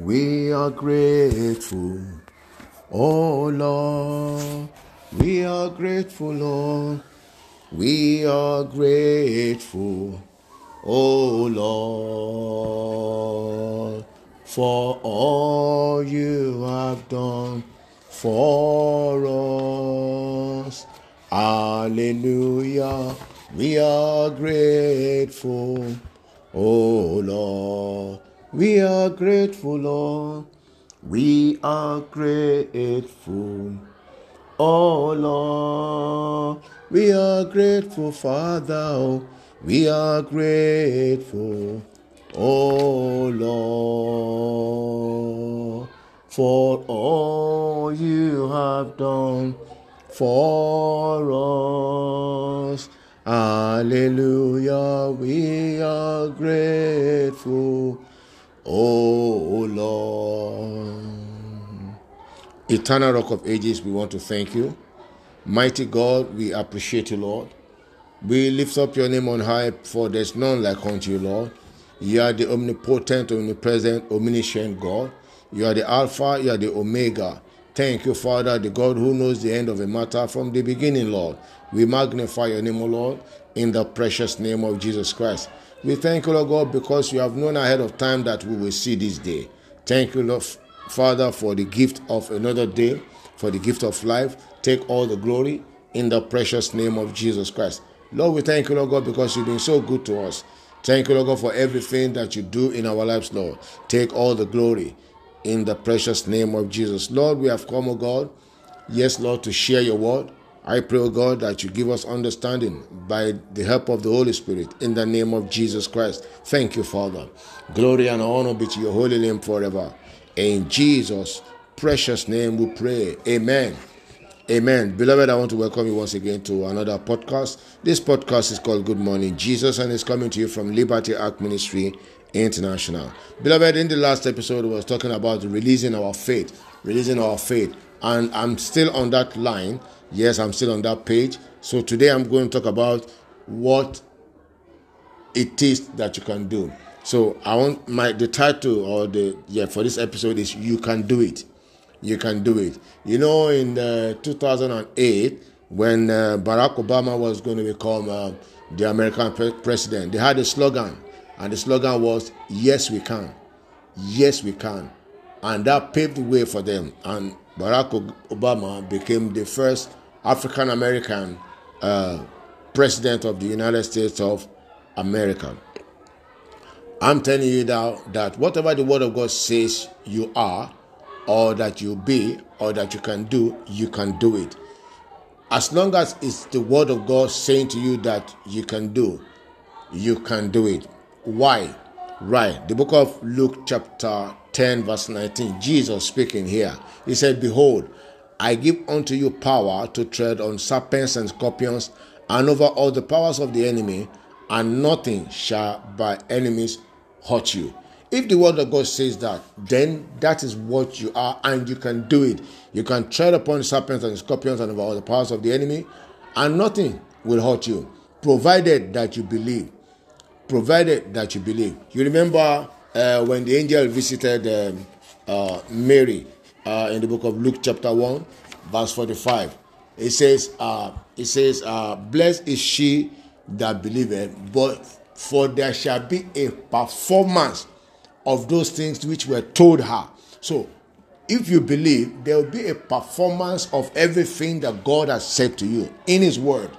We are grateful. Oh Lord, we are grateful, Lord. We are grateful. Oh Lord, for all you have done for us. Hallelujah. We are grateful. Oh Lord, we are grateful, Lord. We are grateful. Oh Lord, we are grateful, Father. We are grateful. Oh Lord, for all you have done for us. Hallelujah, we are grateful. Oh oh Lord. Eternal Rock of Ages, we want to thank you. Mighty God, we appreciate you, Lord. We lift up your name on high, for there's none like unto you, Lord. You are the omnipotent, omnipresent, omniscient God. You are the Alpha, you are the Omega. Thank you, Father, the God who knows the end of a matter from the beginning, Lord. We magnify your name, O Lord, in the precious name of Jesus Christ. We thank you, Lord God, because you have known ahead of time that we will see this day. Thank you, Lord, Father, for the gift of another day, for the gift of life. Take all the glory in the precious name of Jesus Christ. Lord, we thank you, Lord God, because you've been so good to us. Thank you, Lord God, for everything that you do in our lives, Lord. Take all the glory in the precious name of Jesus. Lord, we have come, O God, yes, Lord, to share your word. I pray, O God, that you give us understanding by the help of the Holy Spirit in the name of Jesus Christ. Thank you, Father. Glory and honor be to your holy name forever. In Jesus' precious name we pray. Amen. Amen. Beloved, I want to welcome you once again to another podcast. This podcast is called Good Morning Jesus and it's coming to you from Liberty Ark Ministry International. Beloved, in the last episode, we was talking about releasing our faith, releasing our faith. And I'm still on that line. Yes, I'm still on that page. So today I'm going to talk about what it is that you can do. So I want my the title or the yeah for this episode is you can do it you can do it. You know, in uh, 2008, when uh, Barack Obama was going to become uh, the American pre- president, they had a slogan, and the slogan was "Yes, we can." Yes, we can, and that paved the way for them. And Barack Obama became the first African American uh, president of the United States of America. I'm telling you now that whatever the Word of God says you are, or that you be or that you can do, you can do it. As long as it's the word of God saying to you that you can do, you can do it. Why? Right. The book of Luke, chapter 10, verse 19, Jesus speaking here. He said, Behold, I give unto you power to tread on serpents and scorpions and over all the powers of the enemy, and nothing shall by enemies hurt you. If the word of God says that, then that is what you are, and you can do it. You can tread upon serpents and scorpions and over all the powers of the enemy, and nothing will hurt you, provided that you believe. Provided that you believe. You remember uh, when the angel visited um, uh, Mary uh, in the book of Luke, chapter 1, verse 45. It says, uh, it says, uh, Blessed is she that believeth, but for there shall be a performance of those things which were told her. So, if you believe, there will be a performance of everything that God has said to you in His Word.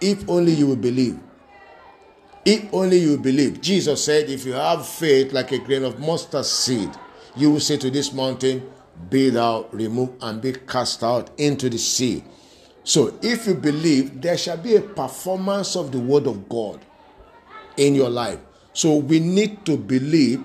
If only you will believe. If only you believe. Jesus said, if you have faith like a grain of mustard seed, you will say to this mountain, Be thou removed and be cast out into the sea. So, if you believe, there shall be a performance of the Word of God in your life. So, we need to believe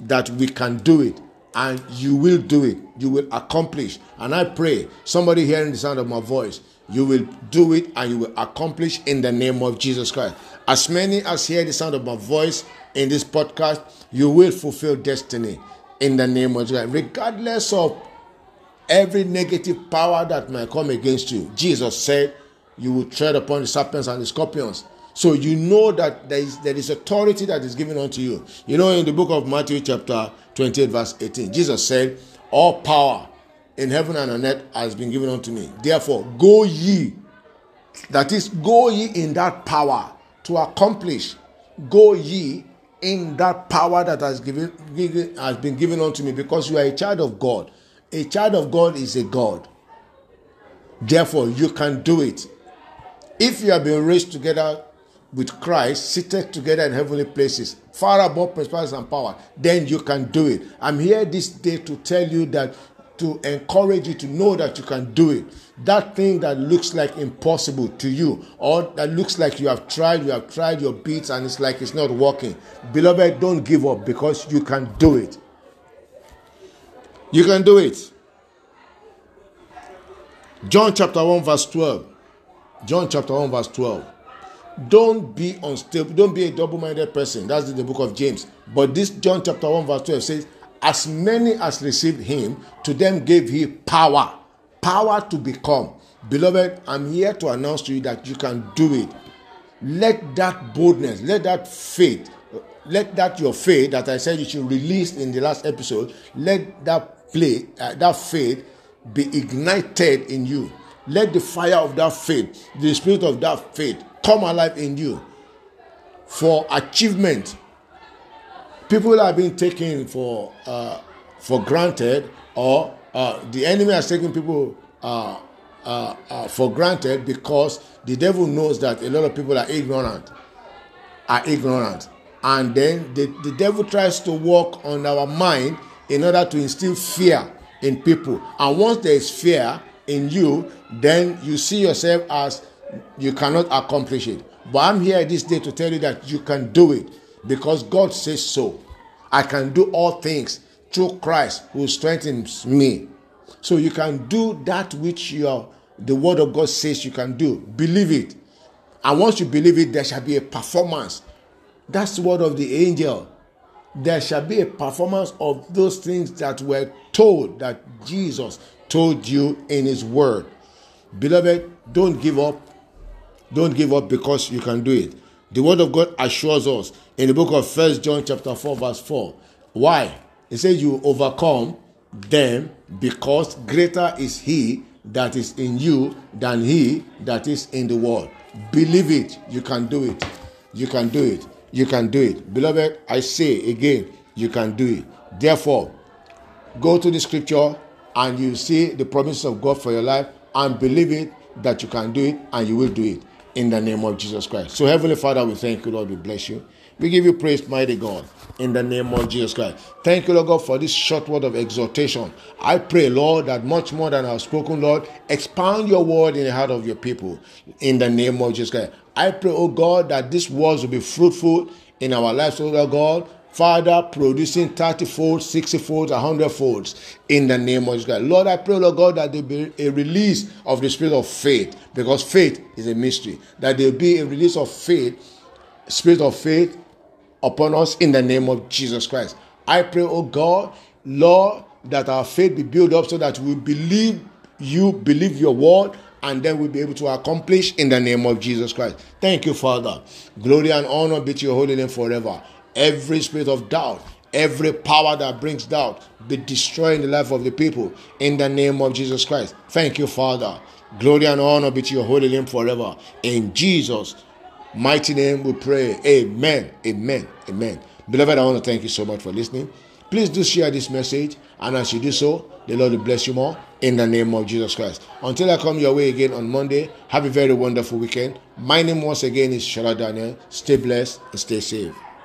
that we can do it and you will do it. You will accomplish. And I pray somebody hearing the sound of my voice, you will do it and you will accomplish in the name of Jesus Christ. As many as hear the sound of my voice in this podcast, you will fulfill destiny in the name of Jesus, regardless of every negative power that might come against you. Jesus said, You will tread upon the serpents and the scorpions. So you know that there is there is authority that is given unto you. You know, in the book of Matthew, chapter 28, verse 18, Jesus said, All power in heaven and on earth has been given unto me. Therefore, go ye. That is, go ye in that power to accomplish. Go ye in that power that has given, given has been given unto me, because you are a child of God. A child of God is a God. Therefore, you can do it. If you have been raised together with Christ, seated together in heavenly places, far above principalities and power, then you can do it. I'm here this day to tell you that, to encourage you to know that you can do it. That thing that looks like impossible to you, or that looks like you have tried, you have tried your beats, and it's like it's not working. Beloved, don't give up because you can do it. You can do it. John chapter 1, verse 12. John chapter 1, verse 12. Don't be unstable, don't be a double minded person. That's the book of James. But this John chapter 1, verse 12 says, As many as received him, to them gave he power. Power to become. Beloved, I'm here to announce to you that you can do it. Let that boldness, let that faith, let that your faith that I said you should release in the last episode, let that play, uh, that faith be ignited in you let the fire of that faith, the spirit of that faith, come alive in you for achievement. People are being taken for uh, for granted, or uh, the enemy has taken people uh, uh, uh, for granted because the devil knows that a lot of people are ignorant, are ignorant, and then the, the devil tries to work on our mind in order to instill fear in people. And once there is fear, in you, then you see yourself as you cannot accomplish it. But I'm here this day to tell you that you can do it because God says so. I can do all things through Christ who strengthens me. So you can do that which your the word of God says you can do. Believe it. And once you believe it, there shall be a performance. That's the word of the angel. There shall be a performance of those things that were told that Jesus told you in His Word. Beloved, don't give up. Don't give up because you can do it. The Word of God assures us in the book of First John chapter 4, verse 4. Why? It says you overcome them because greater is he that is in you than he that is in the world. Believe it. You can do it. You can do it. You can do it. Beloved, I say again, you can do it. Therefore, go to the scripture and you see the promises of God for your life and believe it that you can do it and you will do it in the name of Jesus Christ. So, Heavenly Father, we thank you, Lord. We bless you. We give you praise, mighty God, in the name of Jesus Christ. Thank you, Lord God, for this short word of exhortation. I pray, Lord, that much more than I've spoken, Lord, expound your word in the heart of your people in the name of Jesus Christ. I pray, oh God, that these words will be fruitful in our lives, oh God, Father, producing 30 folds, 60 folds, 100 folds in the name of Jesus. Lord, I pray, Lord God, that there be a release of the spirit of faith because faith is a mystery. That there be a release of faith, spirit of faith upon us in the name of Jesus Christ. I pray, oh God, Lord, that our faith be built up so that we believe you, believe your word, and then we'll be able to accomplish in the name of Jesus Christ. Thank you, Father. Glory and honor be to your holy name forever. Every spirit of doubt, every power that brings doubt, be destroyed in the life of the people in the name of Jesus Christ. Thank you, Father. Glory and honor be to your holy name forever. In Jesus' mighty name we pray. Amen. Amen. Amen. Beloved, I want to thank you so much for listening. Please do share this message, and as you do so, the Lord will bless you more in the name of Jesus Christ. Until I come your way again on Monday, have a very wonderful weekend. My name once again is Shala Daniel. Stay blessed and stay safe.